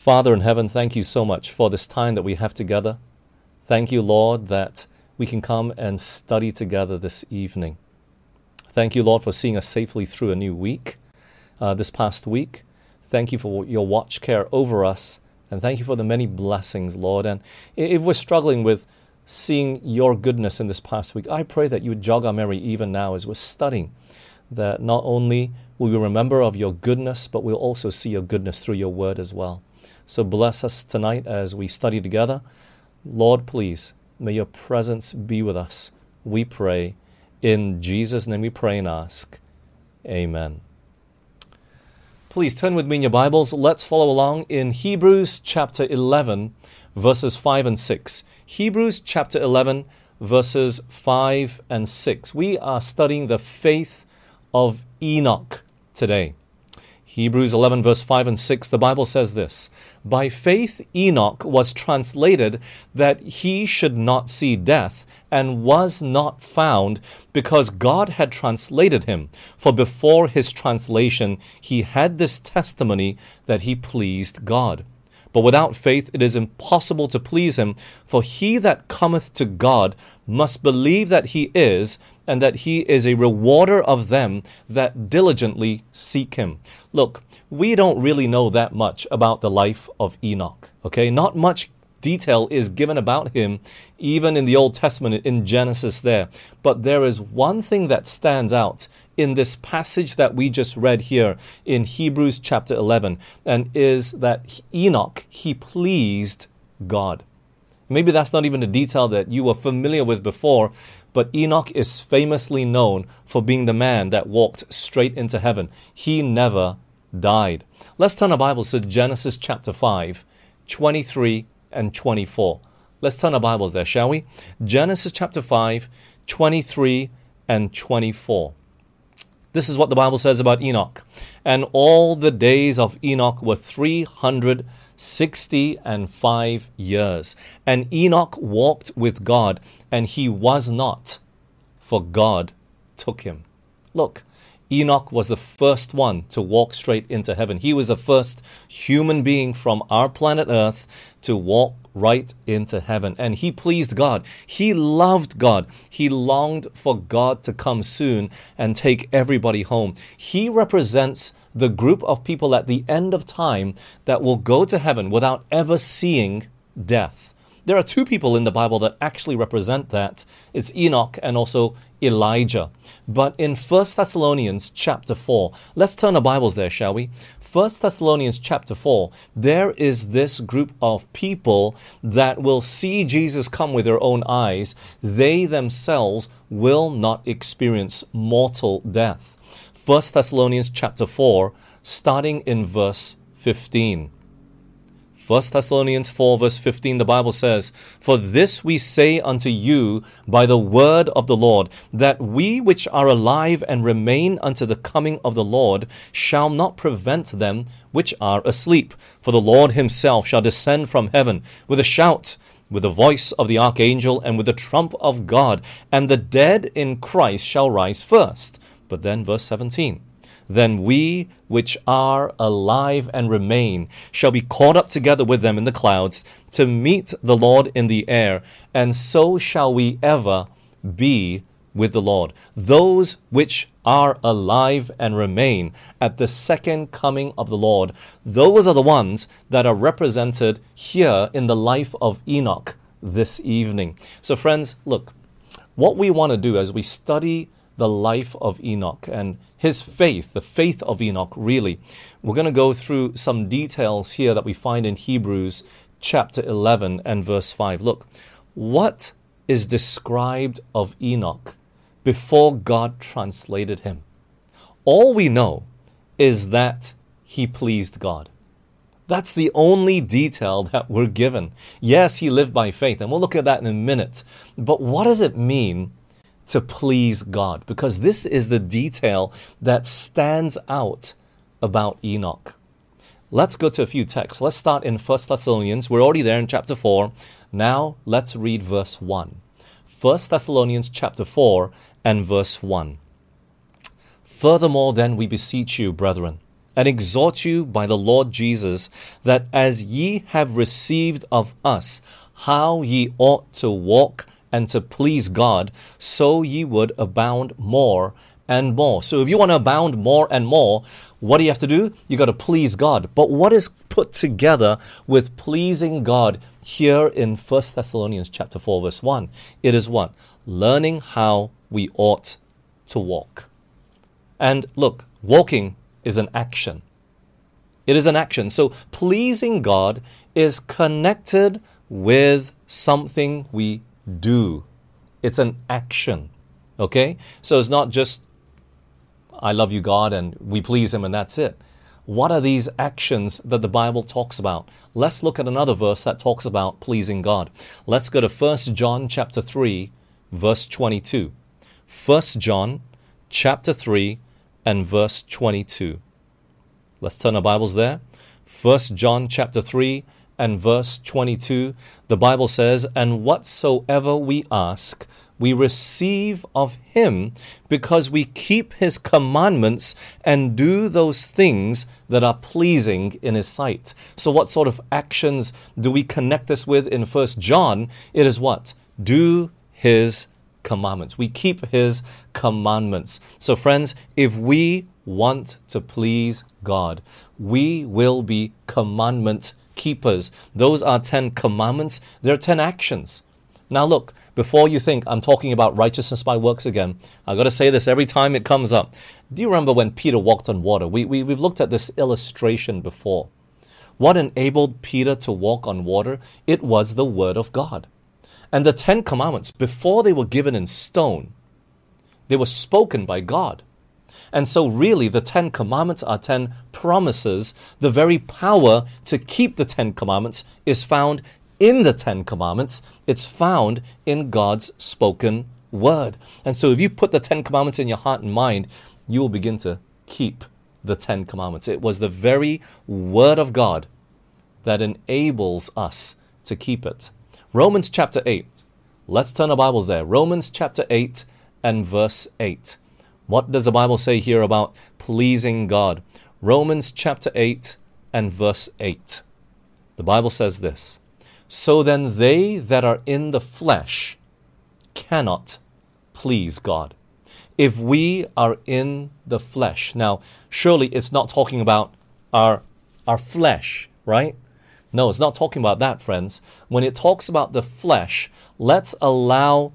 Father in heaven, thank you so much for this time that we have together. Thank you, Lord, that we can come and study together this evening. Thank you, Lord, for seeing us safely through a new week, uh, this past week. Thank you for your watch care over us, and thank you for the many blessings, Lord. And if we're struggling with seeing your goodness in this past week, I pray that you would jog our memory even now as we're studying, that not only will we remember of your goodness, but we'll also see your goodness through your word as well. So bless us tonight as we study together. Lord, please, may your presence be with us. We pray. In Jesus' name we pray and ask. Amen. Please turn with me in your Bibles. Let's follow along in Hebrews chapter 11, verses 5 and 6. Hebrews chapter 11, verses 5 and 6. We are studying the faith of Enoch today. Hebrews 11, verse 5 and 6, the Bible says this By faith Enoch was translated that he should not see death, and was not found, because God had translated him. For before his translation, he had this testimony that he pleased God. But without faith it is impossible to please him, for he that cometh to God must believe that he is, and that he is a rewarder of them that diligently seek him. Look, we don't really know that much about the life of Enoch, okay? Not much detail is given about him, even in the Old Testament, in Genesis there. But there is one thing that stands out in this passage that we just read here in Hebrews chapter 11, and is that Enoch, he pleased God. Maybe that's not even a detail that you were familiar with before, but Enoch is famously known for being the man that walked straight into heaven. He never died. Let's turn our Bibles to Genesis chapter 5, 23 and 24. Let's turn our Bibles there, shall we? Genesis chapter 5, 23 and 24. This is what the Bible says about Enoch. And all the days of Enoch were 360 and 5 years. And Enoch walked with God, and he was not, for God took him. Look, Enoch was the first one to walk straight into heaven. He was the first human being from our planet Earth to walk right into heaven. And he pleased God. He loved God. He longed for God to come soon and take everybody home. He represents the group of people at the end of time that will go to heaven without ever seeing death. There are two people in the Bible that actually represent that. It's Enoch and also Elijah. But in 1 Thessalonians chapter 4, let's turn our Bibles there, shall we? 1 Thessalonians chapter 4, there is this group of people that will see Jesus come with their own eyes. They themselves will not experience mortal death. 1 Thessalonians chapter 4, starting in verse 15. 1 Thessalonians 4, verse 15, the Bible says, For this we say unto you by the word of the Lord, that we which are alive and remain unto the coming of the Lord shall not prevent them which are asleep. For the Lord himself shall descend from heaven with a shout, with the voice of the archangel, and with the trump of God, and the dead in Christ shall rise first. But then, verse 17 then we which are alive and remain shall be caught up together with them in the clouds to meet the Lord in the air, and so shall we ever be with the Lord. Those which are alive and remain at the second coming of the Lord, those are the ones that are represented here in the life of Enoch this evening. So, friends, look, what we want to do as we study the life of Enoch and his faith, the faith of Enoch, really. We're going to go through some details here that we find in Hebrews chapter 11 and verse 5. Look, what is described of Enoch before God translated him? All we know is that he pleased God. That's the only detail that we're given. Yes, he lived by faith, and we'll look at that in a minute. But what does it mean to please God, because this is the detail that stands out about Enoch. Let's go to a few texts. Let's start in 1 Thessalonians. We're already there in chapter 4. Now let's read verse 1. 1 Thessalonians chapter 4 and verse 1. Furthermore, then we beseech you, brethren, and exhort you by the Lord Jesus, that as ye have received of us how ye ought to walk and to please God, so ye would abound more and more. So if you want to abound more and more, what do you have to do? You got to please God. But what is put together with pleasing God here in 1 Thessalonians chapter 4 verse 1? It is what? Learning how we ought to walk. And look, walking is an action. It is an action. So pleasing God is connected with something we do. It's an action. Okay? So it's not just, I love you, God, and we please Him, and that's it. What are these actions that the Bible talks about? Let's look at another verse that talks about pleasing God. Let's go to 1 John chapter 3, verse 22. 1 John chapter 3 and verse 22. Let's turn our Bibles there. 1 John chapter 3 and verse 22, the Bible says, And whatsoever we ask, we receive of him because we keep his commandments and do those things that are pleasing in his sight. So, what sort of actions do we connect this with in First John? It is what? Do his commandments. We keep his commandments. So, friends, if we want to please God, we will be commandment keepers. Those are 10 commandments, they're 10 actions. Now, look, before you think I'm talking about righteousness by works again, I've got to say this every time it comes up. Do you remember when Peter walked on water? We, we, we've looked at this illustration before. What enabled Peter to walk on water? It was the Word of God. And the Ten Commandments, before they were given in stone, they were spoken by God. And so, really, the Ten Commandments are ten promises. The very power to keep the Ten Commandments is found in the Ten Commandments, it's found in God's spoken word. And so, if you put the Ten Commandments in your heart and mind, you will begin to keep the Ten Commandments. It was the very word of God that enables us to keep it. Romans chapter 8. Let's turn our Bibles there. Romans chapter 8 and verse 8. What does the Bible say here about pleasing God? Romans chapter 8 and verse 8. The Bible says this So then they that are in the flesh cannot please God. If we are in the flesh, now surely it's not talking about our, our flesh, right? No, it's not talking about that, friends. When it talks about the flesh, let's allow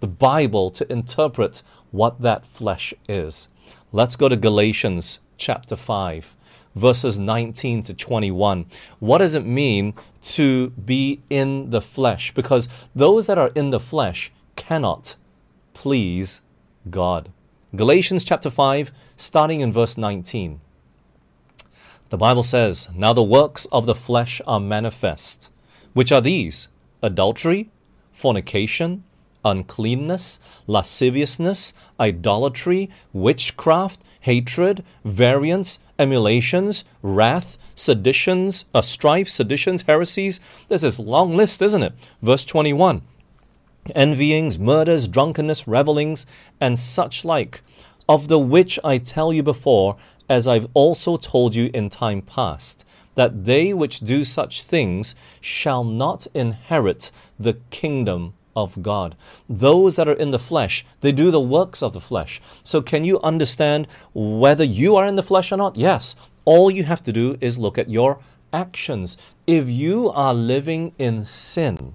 the Bible to interpret what that flesh is. Let's go to Galatians chapter 5, verses 19 to 21. What does it mean to be in the flesh? Because those that are in the flesh cannot please God. Galatians chapter 5, starting in verse 19. The Bible says, Now the works of the flesh are manifest, which are these adultery, fornication, uncleanness, lasciviousness, idolatry, witchcraft, hatred, variance, emulations, wrath, seditions, uh, strife, seditions, heresies. There's this long list, isn't it? Verse 21 envyings, murders, drunkenness, revelings, and such like, of the which I tell you before, as I've also told you in time past, that they which do such things shall not inherit the kingdom of God. Those that are in the flesh, they do the works of the flesh. So, can you understand whether you are in the flesh or not? Yes. All you have to do is look at your actions. If you are living in sin,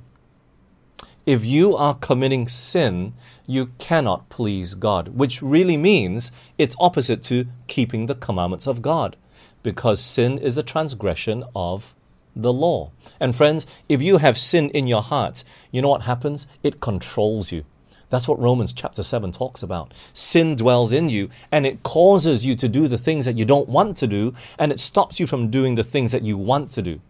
if you are committing sin, you cannot please God, which really means it's opposite to keeping the commandments of God, because sin is a transgression of the law. And friends, if you have sin in your heart, you know what happens? It controls you. That's what Romans chapter 7 talks about. Sin dwells in you and it causes you to do the things that you don't want to do and it stops you from doing the things that you want to do.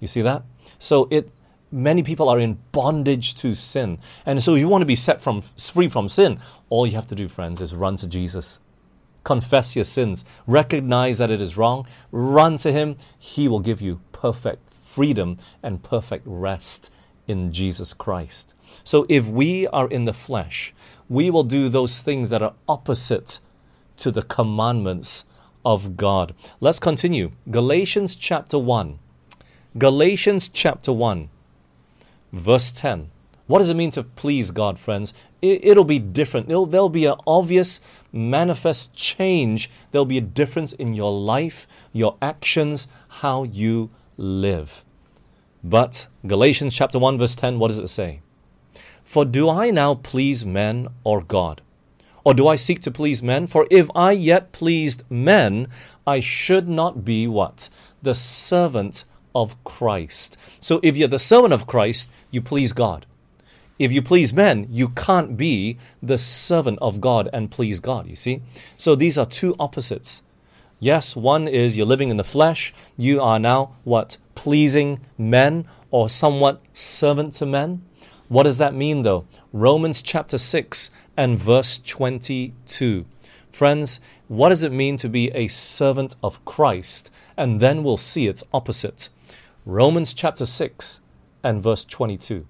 You see that? So it many people are in bondage to sin. And so if you want to be set from free from sin, all you have to do friends is run to Jesus. Confess your sins, recognize that it is wrong, run to him, he will give you perfect freedom and perfect rest in Jesus Christ. So if we are in the flesh, we will do those things that are opposite to the commandments of God. Let's continue. Galatians chapter 1. Galatians chapter 1, verse 10. What does it mean to please God, friends? It, will be different. It'll, there'll be an obvious, manifest change. There'll be a difference in your life, your actions, how you live. But Galatians chapter 1, verse 10, what does it say? For do I now please men or God? Or do I seek to please men? For if I yet pleased men, I should not be what? The servant of Christ. So if you're the servant of Christ, you please God. If you please men, you can't be the servant of God and please God, you see? So these are two opposites. Yes, one is you're living in the flesh, you are now what? Pleasing men or somewhat servant to men. What does that mean though? Romans chapter 6 and verse 22. Friends, what does it mean to be a servant of Christ? And then we'll see its opposite. Romans chapter 6 and verse 22.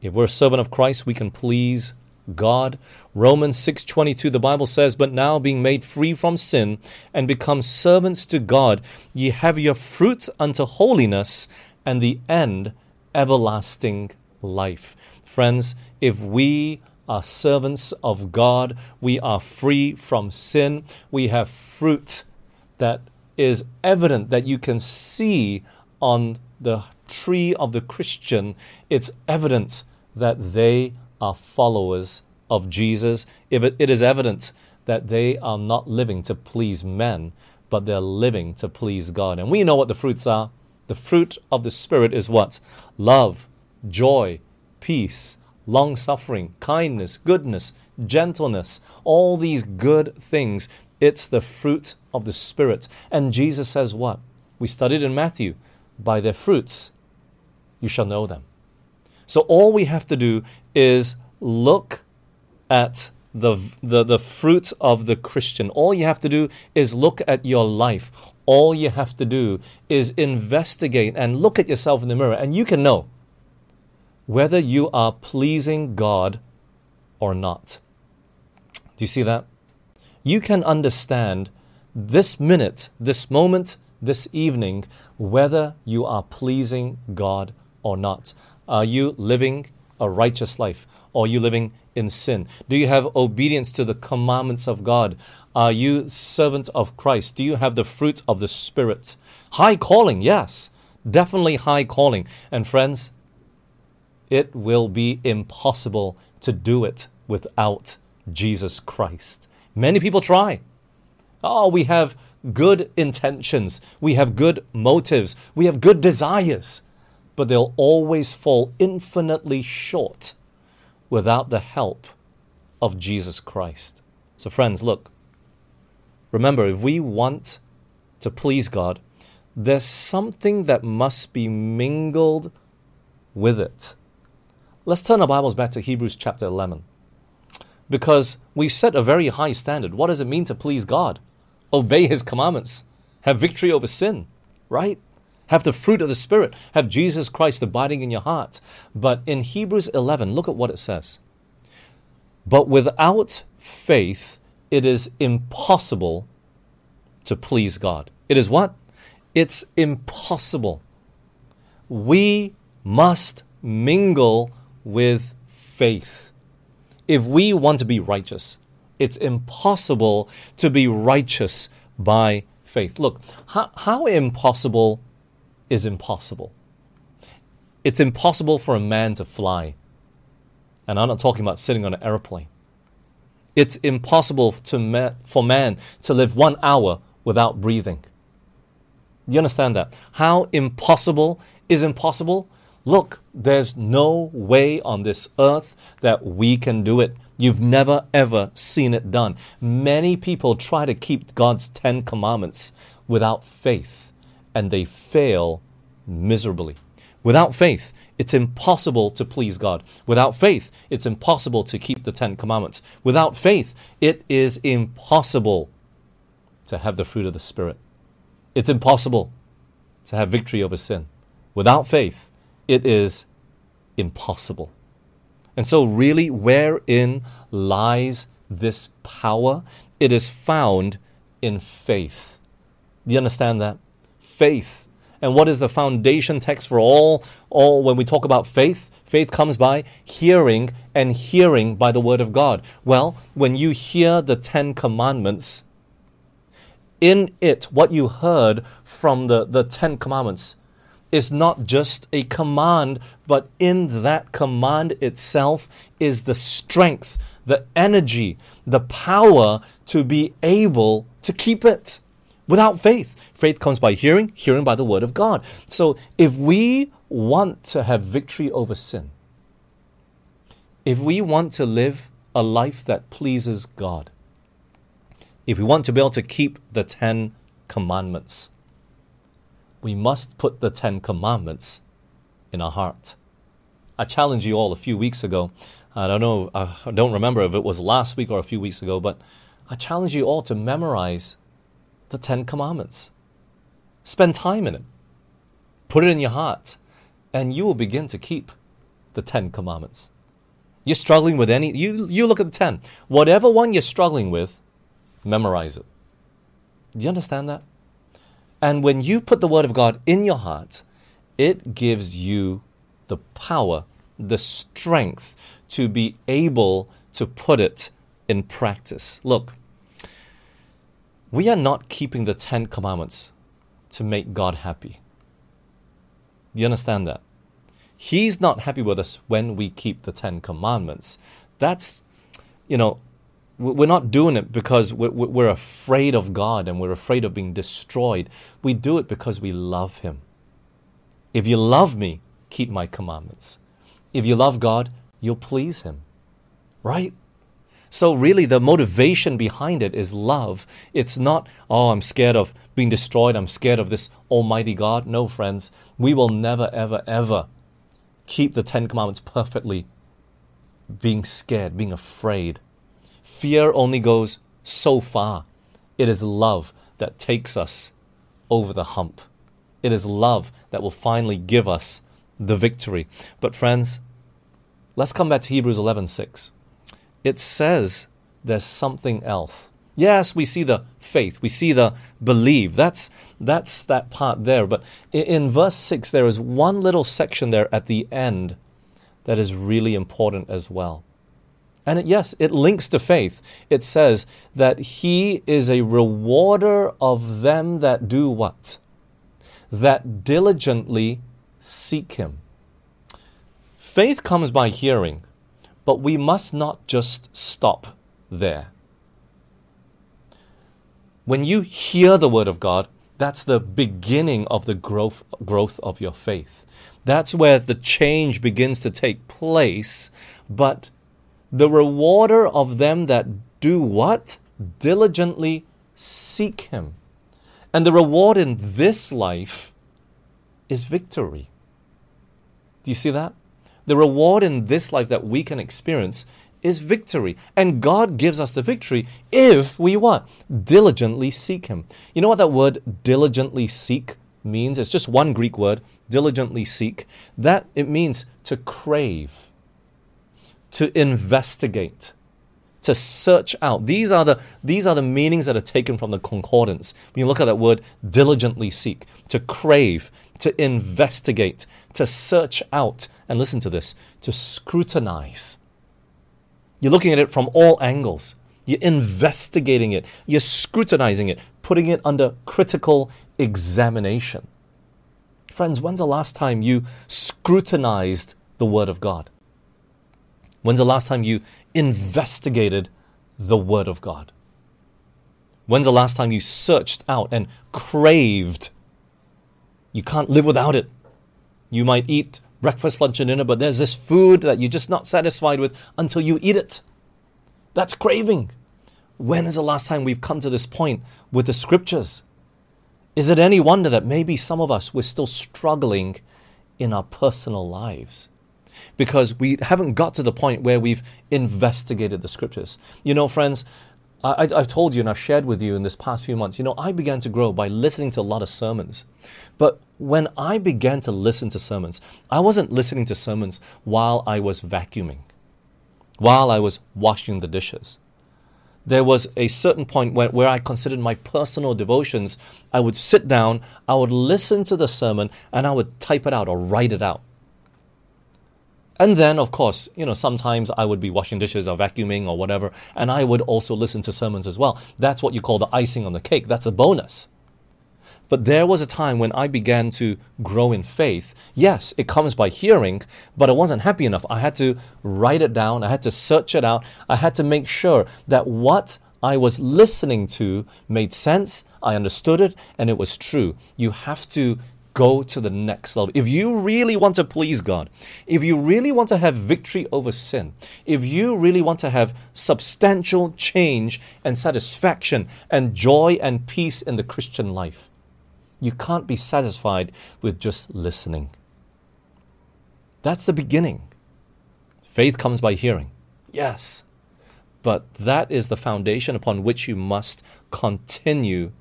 If we're a servant of Christ, we can please God. Romans 6:22 the Bible says, "But now being made free from sin and become servants to God, ye have your fruit unto holiness and the end everlasting life." Friends, if we are servants of God, we are free from sin, we have fruit that is evident that you can see on the tree of the Christian. It's evident that they are followers of Jesus. If it, it is evident that they are not living to please men, but they're living to please God. And we know what the fruits are. The fruit of the Spirit is what? Love, joy, peace, long suffering, kindness, goodness, gentleness, all these good things. It's the fruit of the Spirit. And Jesus says what? We studied in Matthew by their fruits you shall know them. So all we have to do is look at the, the, the fruit of the Christian. All you have to do is look at your life. All you have to do is investigate and look at yourself in the mirror, and you can know whether you are pleasing God or not. Do you see that? You can understand this minute, this moment, this evening, whether you are pleasing God or not. Are you living a righteous life? Or are you living in sin? Do you have obedience to the commandments of God? Are you servant of Christ? Do you have the fruit of the Spirit? High calling, yes, definitely high calling. And friends, it will be impossible to do it without Jesus Christ. Many people try. Oh, we have good intentions, we have good motives, we have good desires but they'll always fall infinitely short without the help of Jesus Christ. So, friends, look, remember, if we want to please God, there's something that must be mingled with it. Let's turn our Bibles back to Hebrews chapter 11. Because we've set a very high standard. What does it mean to please God? Obey His commandments, have victory over sin, right? Have the fruit of the Spirit. Have Jesus Christ abiding in your heart. But in Hebrews 11, look at what it says. But without faith, it is impossible to please God. It is what? It's impossible. We must mingle with faith. If we want to be righteous, it's impossible to be righteous by faith. Look, how, how impossible is impossible. It's impossible for a man to fly. And I'm not talking about sitting on an airplane. It's impossible ma- for man to live one hour without breathing. You understand that? How impossible is impossible? Look, there's no way on this earth that we can do it. You've never ever seen it done. Many people try to keep God's Ten Commandments without faith and they fail miserably. Without faith, it's impossible to please God. Without faith, it's impossible to keep the Ten Commandments. Without faith, it is impossible to have the fruit of the Spirit. It's impossible to have victory over sin. Without faith, it is impossible. And so, really, wherein lies this power? It is found in faith. Do you understand that? Faith. And what is the foundation text for all, all when we talk about faith? Faith comes by hearing and hearing by the word of God. Well, when you hear the Ten Commandments, in it, what you heard from the, the Ten Commandments is not just a command, but in that command itself is the strength, the energy, the power to be able to keep it. Without faith, faith comes by hearing, hearing by the word of God. So if we want to have victory over sin, if we want to live a life that pleases God, if we want to be able to keep the Ten Commandments, we must put the Ten Commandments in our heart. I challenged you all a few weeks ago. I don't know, I don't remember if it was last week or a few weeks ago, but I challenge you all to memorize the Ten Commandments. Spend time in it. Put it in your heart, and you will begin to keep the Ten Commandments. You're struggling with any, you, you look at the ten. Whatever one you're struggling with, memorize it. Do you understand that? And when you put the Word of God in your heart, it gives you the power, the strength to be able to put it in practice. Look, we are not keeping the Ten Commandments to make God happy. Do you understand that? He's not happy with us when we keep the Ten Commandments. That's, you know, we're not doing it because we're afraid of God and we're afraid of being destroyed. We do it because we love Him. If you love me, keep my commandments. If you love God, you'll please Him. Right? So, really, the motivation behind it is love. It's not, oh, I'm scared of being destroyed. I'm scared of this Almighty God. No, friends, we will never, ever, ever keep the Ten Commandments perfectly being scared, being afraid Fear only goes so far. It is love that takes us over the hump. It is love that will finally give us the victory. But friends, let's come back to Hebrews 11:6. It says there's something else. Yes, we see the faith, we see the believe. That's that's that part there, but in, verse 6 there is one little section there at the end that is really important as well. And it, yes, it links to faith. It says that he is a rewarder of them that do what? That diligently seek him. Faith comes by hearing, but we must not just stop there. When you hear the word of God, that's the beginning of the growth, growth of your faith. That's where the change begins to take place, but the rewarder of them that do what? Diligently seek him. And the reward in this life is victory. Do you see that? The reward in this life that we can experience is victory. And God gives us the victory if we what? Diligently seek Him. You know what that word diligently seek means? It's just one Greek word, diligently seek. That it means to crave to investigate, to search out. These are the these are the meanings that are taken from the concordance. When you look at that word diligently seek, to crave, to investigate, to search out, and listen to this, to scrutinize. You're looking at it from all angles. You're investigating it. You're scrutinizing it, putting it under critical examination. Friends, when's the last time you scrutinized the Word of God? When's the last time you investigated the Word of God? When's the last time you searched out and craved? You can't live without it. You might eat breakfast, lunch, and dinner, but there's this food that you're just not satisfied with until you eat it. That's craving. When is the last time we've come to this point with the scriptures? Is it any wonder that maybe some of us, we're still struggling in our personal lives? Because we haven't got to the point where we've investigated the scriptures. You know, friends, I, have told you and I've shared with you in this past few months, you know, I began to grow by listening to a lot of sermons. But when I began to listen to sermons, I wasn't listening to sermons while I was vacuuming, while I was washing the dishes. there was a certain point where, where I considered my personal devotions. I would sit down, I would listen to the sermon, and I would type it out or write it out. And then, of course, you know, sometimes I would be washing dishes or vacuuming or whatever, and I would also listen to sermons as well. That's what you call the icing on the cake. That's a bonus. But there was a time when I began to grow in faith. Yes, it comes by hearing, but I wasn't happy enough. I had to write it down, I had to search it out, I had to make sure that what I was listening to made sense, I understood it, and it was true. You have to go to the next level. If you really want to please God, if you really want to have victory over sin, if you really want to have substantial change and satisfaction and joy and peace in the Christian life, you can't be satisfied with just listening. That's the beginning. Faith comes by hearing. Yes. But that is the foundation upon which you must continue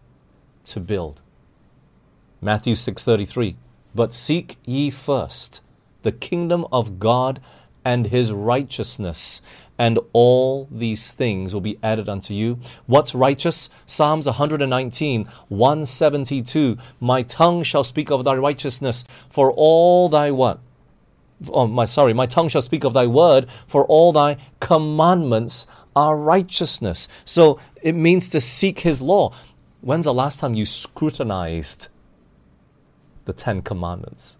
to build. Matthew 6:33 But seek ye first the kingdom of God and his righteousness and all these things will be added unto you. What's righteous? Psalms 119, 172. My tongue shall speak of thy righteousness, for all thy what? Oh, my sorry, my tongue shall speak of thy word, for all thy commandments are righteousness. So it means to seek his law. When's the last time you scrutinized the Ten Commandments?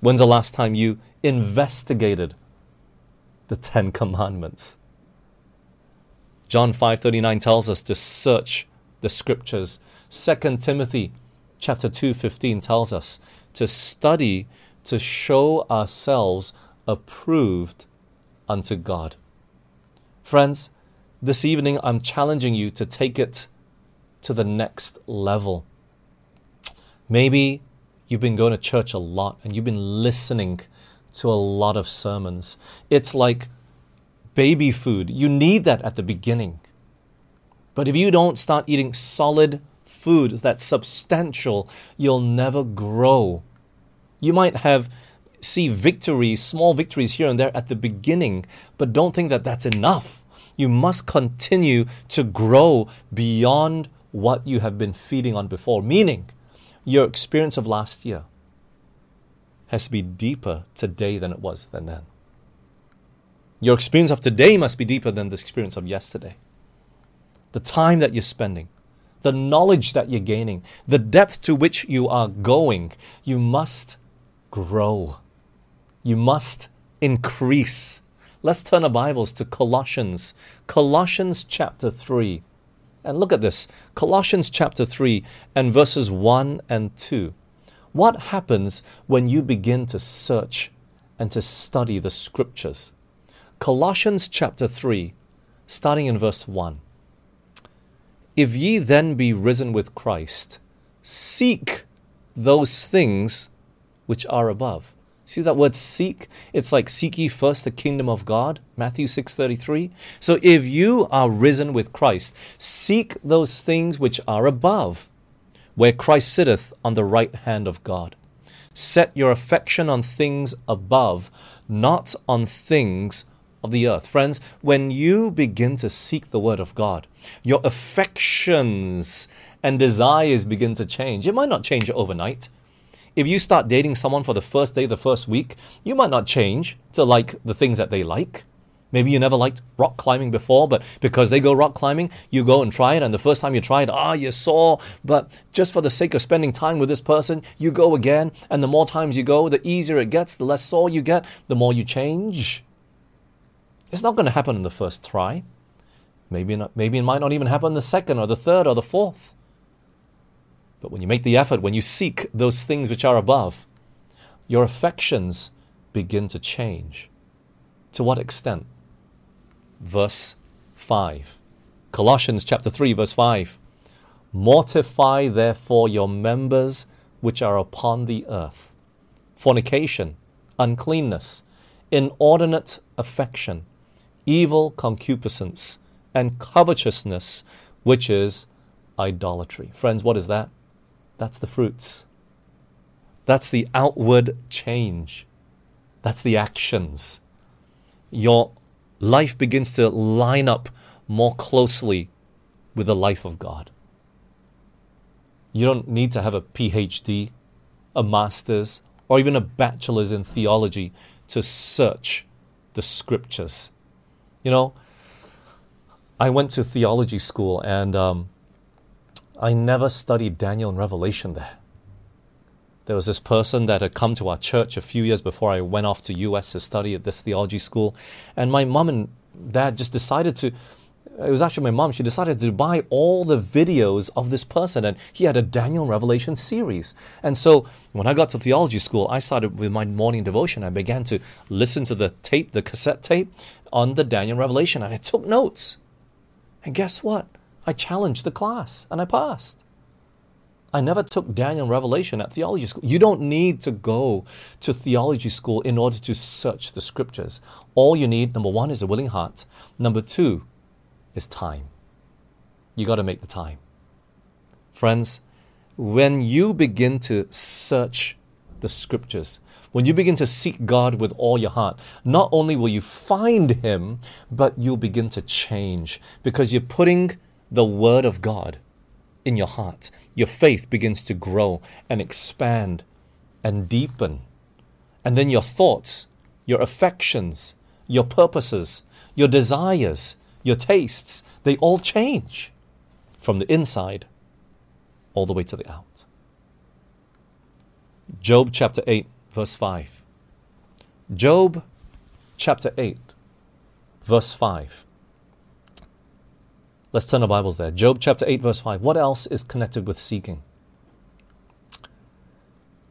When's the last time you investigated the Ten Commandments? John 5:39 tells us to search the scriptures. 2 Timothy chapter 2:15 tells us to study to show ourselves approved unto God. Friends, this evening I'm challenging you to take it to the next level. Maybe you've been going to church a lot and you've been listening to a lot of sermons. It's like baby food. You need that at the beginning. But if you don't start eating solid food that's substantial, you'll never grow. You might have see victories, small victories here and there at the beginning, but don't think that that's enough. You must continue to grow beyond what you have been feeding on before, meaning your experience of last year has to be deeper today than it was than then. Your experience of today must be deeper than the experience of yesterday. The time that you're spending, the knowledge that you're gaining, the depth to which you are going, you must grow. You must increase. Let's turn our Bibles to Colossians, Colossians chapter 3. And look at this Colossians chapter 3 and verses 1 and 2. What happens when you begin to search and to study the scriptures? Colossians chapter 3, starting in verse 1. If ye then be risen with Christ, seek those things which are above See that word seek? It's like seek ye first the kingdom of God, Matthew 6:33. So if you are risen with Christ, seek those things which are above, where Christ sitteth on the right hand of God. Set your affection on things above, not on things of the earth. Friends, when you begin to seek the word of God, your affections and desires begin to change. It might not change overnight. If you start dating someone for the first day, the first week, you might not change to like the things that they like. Maybe you never liked rock climbing before, but because they go rock climbing, you go and try it. And the first time you try it, ah, you're sore. But just for the sake of spending time with this person, you go again. And the more times you go, the easier it gets, the less sore you get, the more you change. It's not going to happen in the first try. Maybe, not, maybe it might not even happen the second or the third or the fourth. But when you make the effort, when you seek those things which are above, your affections begin to change. To what extent? Verse 5. Colossians chapter 3, verse 5. Mortify therefore your members which are upon the earth fornication, uncleanness, inordinate affection, evil concupiscence, and covetousness, which is idolatry. Friends, what is that? That's the fruits. That's the outward change. That's the actions. Your life begins to line up more closely with the life of God. You don't need to have a PhD, a master's, or even a bachelor's in theology to search the scriptures. You know, I went to theology school and um, I never studied Daniel and Revelation there. There was this person that had come to our church a few years before I went off to US to study at this theology school, and my mom and dad just decided to it was actually my mom, she decided to buy all the videos of this person, and he had a Daniel Revelation series. And so when I got to theology school, I started with my morning devotion. I began to listen to the tape, the cassette tape on the Daniel Revelation, and I took notes. And guess what? I challenged the class and I passed. I never took Daniel Revelation at theology school. You don't need to go to theology school in order to search the scriptures. All you need, number one, is a willing heart. Number two, is time. You got to make the time. Friends, when you begin to search the scriptures, when you begin to seek God with all your heart, not only will you find Him, but you'll begin to change because you're putting the Word of God in your heart. Your faith begins to grow and expand and deepen. And then your thoughts, your affections, your purposes, your desires, your tastes, they all change from the inside all the way to the out. Job chapter 8, verse 5. Job chapter 8, verse 5. Let's turn our Bibles there. Job chapter 8, verse 5. What else is connected with seeking?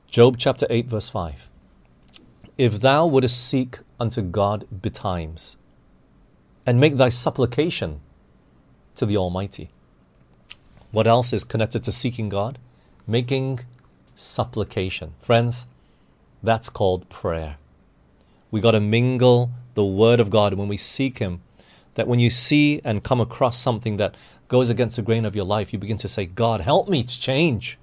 Job chapter 8, verse 5. If thou wouldest seek unto God betimes, and make thy supplication to the Almighty. What else is connected to seeking God? Making supplication. Friends, that's called prayer. We got to mingle the Word of God when we seek Him. That when you see and come across something that goes against the grain of your life, you begin to say, God, help me to change.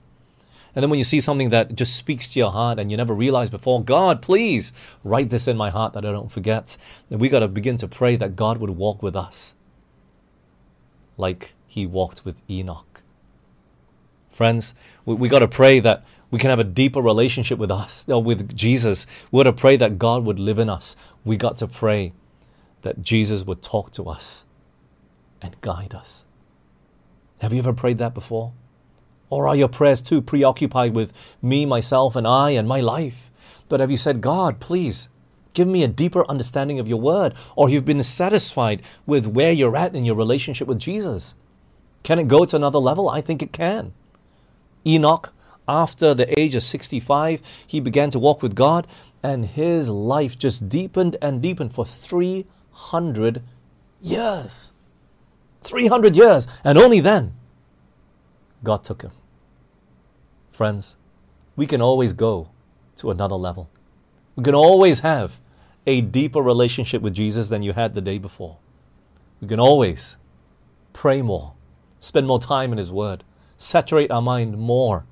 And then when you see something that just speaks to your heart and you never realized before, God, please write this in my heart that I don't forget. Then we got to begin to pray that God would walk with us like he walked with Enoch. Friends, we, we got to pray that we can have a deeper relationship with us, with Jesus. We got to pray that God would live in us. We got to pray that Jesus would talk to us and guide us. Have you ever prayed that before? Or are your prayers too preoccupied with me, myself, and I and my life? But have you said, God, please give me a deeper understanding of your word? Or you've been satisfied with where you're at in your relationship with Jesus? Can it go to another level? I think it can. Enoch, after the age of 65, he began to walk with God, and his life just deepened and deepened for 300 years. 300 years. And only then, God took him. Friends, we can always go to another level. We can always have a deeper relationship with Jesus than you had the day before. We can always pray more, spend more time in His Word, saturate our mind more.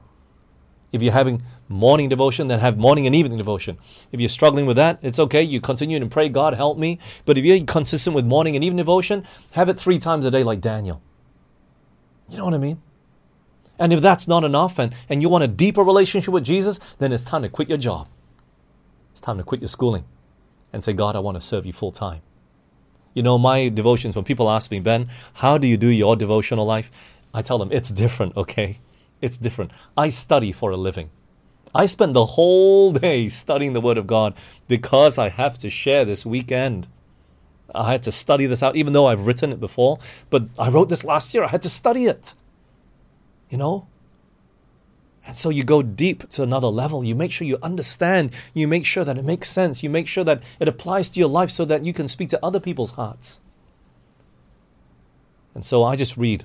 If you're having morning devotion, then have morning and evening devotion. If you're struggling with that, it's okay. You continue and pray, God, help me. But if you're consistent with morning and evening devotion, have it three times a day like Daniel. You know what I mean? And if that's not enough and, and you want a deeper relationship with Jesus, then it's time to quit your job. It's time to quit your schooling and say, God, I want to serve you full time. You know, my devotions, when people ask me, Ben, how do you do your devotional life? I tell them, it's different, okay? It's different. I study for a living. I spend the whole day studying the Word of God because I have to share this weekend. I had to study this out, even though I've written it before. But I wrote this last year. I had to study it you know? And so you go deep to another level. You make sure you understand. You make sure that it makes sense. You make sure that it applies to your life so that you can speak to other people's hearts. And so I just read.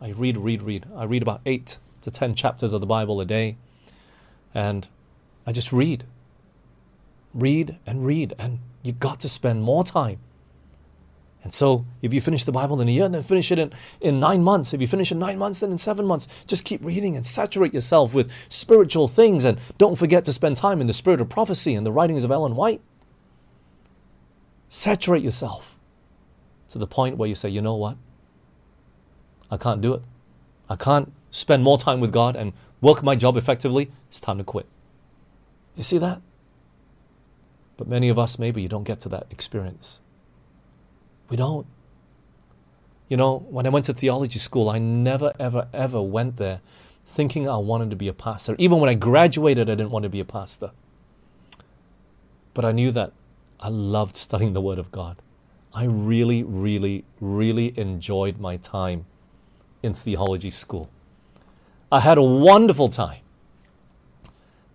I read, read, read. I read about eight to ten chapters of the Bible a day. And I just read. Read and read. And you got to spend more time and so, if you finish the Bible in a year, then finish it in, in nine months. If you finish in nine months, then in seven months. Just keep reading and saturate yourself with spiritual things. And don't forget to spend time in the spirit of prophecy and the writings of Ellen White. Saturate yourself to the point where you say, you know what? I can't do it. I can't spend more time with God and work my job effectively. It's time to quit. You see that? But many of us, maybe you don't get to that experience. We don't. You know, when I went to theology school, I never, ever, ever went there thinking I wanted to be a pastor. Even when I graduated, I didn't want to be a pastor. But I knew that I loved studying the Word of God. I really, really, really enjoyed my time in theology school. I had a wonderful time.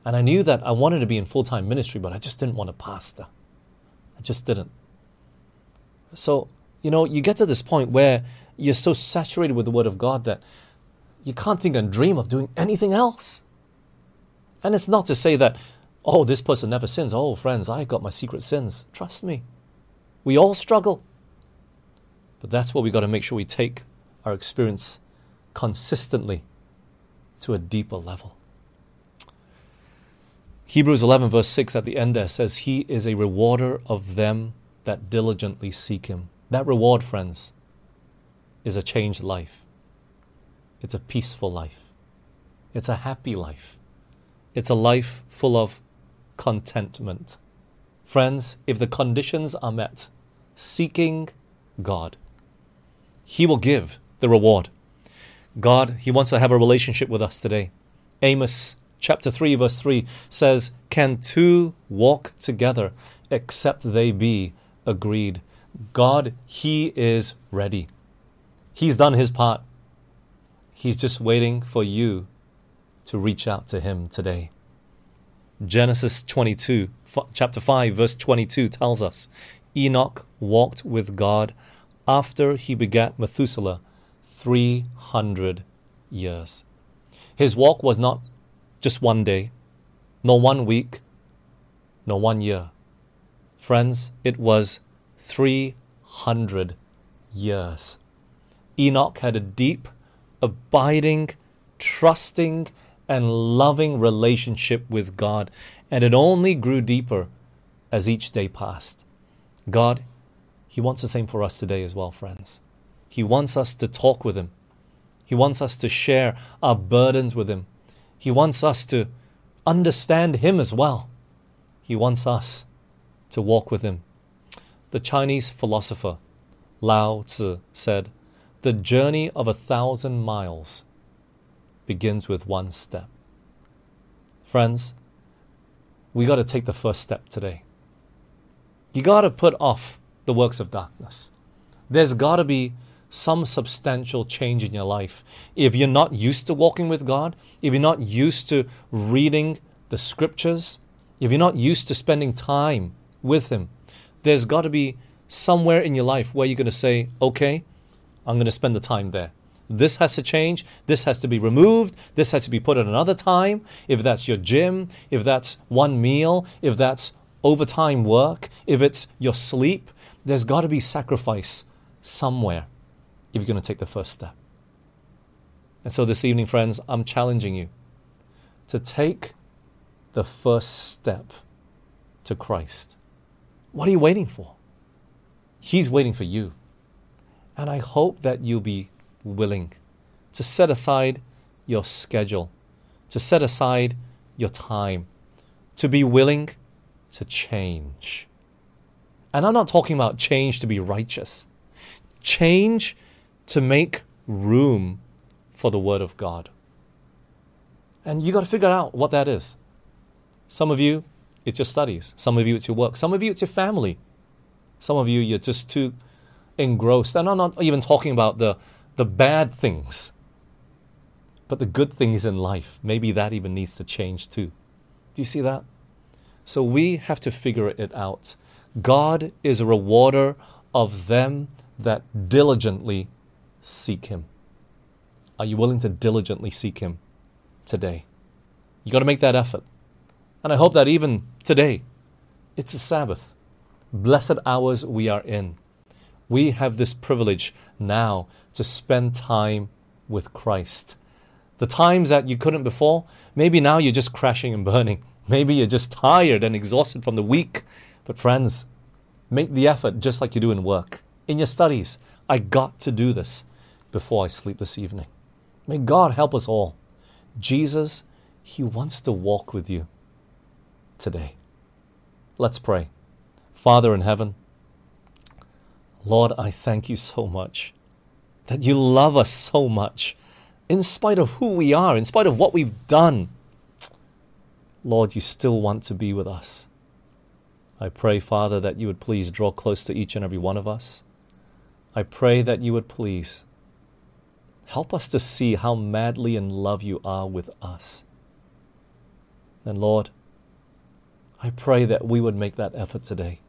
And I knew that I wanted to be in full time ministry, but I just didn't want to pastor. I just didn't. So, you know, you get to this point where you're so saturated with the Word of God that you can't think and dream of doing anything else. And it's not to say that, oh, this person never sins. Oh, friends, I got my secret sins. Trust me. We all struggle. But that's what we got to make sure we take our experience consistently to a deeper level. Hebrews 11, verse 6 at the end there says, He is a rewarder of them that diligently seek Him. That reward, friends, is a changed life. It's a peaceful life. It's a happy life. It's a life full of contentment. Friends, if the conditions are met, seeking God, He will give the reward. God, He wants to have a relationship with us today. Amos chapter 3, verse 3 says, Can two walk together except they be agreed? God, He is ready. He's done His part. He's just waiting for you to reach out to Him today. Genesis 22, chapter 5, verse 22 tells us Enoch walked with God after he begat Methuselah 300 years. His walk was not just one day, nor one week, nor one year. Friends, it was 300 years. Enoch had a deep, abiding, trusting, and loving relationship with God, and it only grew deeper as each day passed. God, He wants the same for us today as well, friends. He wants us to talk with Him. He wants us to share our burdens with Him. He wants us to understand Him as well. He wants us to walk with Him. The Chinese philosopher Lao Tzu said, The journey of a thousand miles begins with one step. Friends, we got to take the first step today. You got to put off the works of darkness. There's got to be some substantial change in your life. If you're not used to walking with God, if you're not used to reading the scriptures, if you're not used to spending time with Him, there's got to be somewhere in your life where you're going to say, okay, I'm going to spend the time there. This has to change. This has to be removed. This has to be put at another time. If that's your gym, if that's one meal, if that's overtime work, if it's your sleep, there's got to be sacrifice somewhere if you're going to take the first step. And so this evening, friends, I'm challenging you to take the first step to Christ. What are you waiting for? He's waiting for you. And I hope that you'll be willing to set aside your schedule, to set aside your time, to be willing to change. And I'm not talking about change to be righteous, change to make room for the Word of God. And you got to figure out what that is. Some of you, it's your studies. Some of you, it's your work. Some of you, it's your family. Some of you, you're just too engrossed. And I'm not even talking about the, the bad things, but the good things in life. Maybe that even needs to change too. Do you see that? So we have to figure it out. God is a rewarder of them that diligently seek Him? Are you willing to diligently seek Him today? You got to make that effort. And I hope that even today, it's a Sabbath. Blessed hours we are in. We have this privilege now to spend time with Christ. The times that you couldn't before, maybe now you're just crashing and burning. Maybe you're just tired and exhausted from the week. But friends, make the effort just like you do in work, in your studies. I got to do this. Before I sleep this evening. May God help us all. Jesus, He wants to walk with you today. Let's pray. Father in heaven, Lord, I thank you so much that you love us so much in spite of who we are, in spite of what we've done. Lord, you still want to be with us. I pray, Father, that you would please draw close to each and every one of us. I pray that you would please help us to see how madly in love you are with us. And Lord, I pray that we would make that effort today.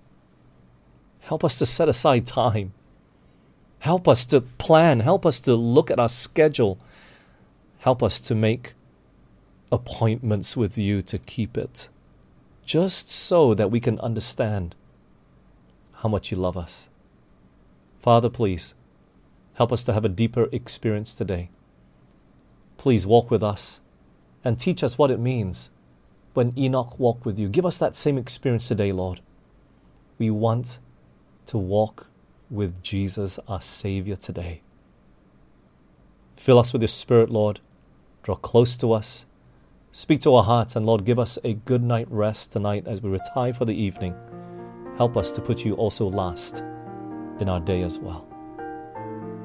Help us to set aside time. Help us to plan. Help us to look at our schedule. Help us to make appointments with you to keep it, just so that we can understand how much you love us. Father, please help us to have a deeper experience today. Please walk with us and teach us what it means when Enoch walked with you. Give us that same experience today, Lord. We want to walk with Jesus, our Savior, today. Fill us with your Spirit, Lord. Draw close to us. Speak to our hearts, and Lord, give us a good night rest tonight as we retire for the evening. Help us to put you also last in our day as well.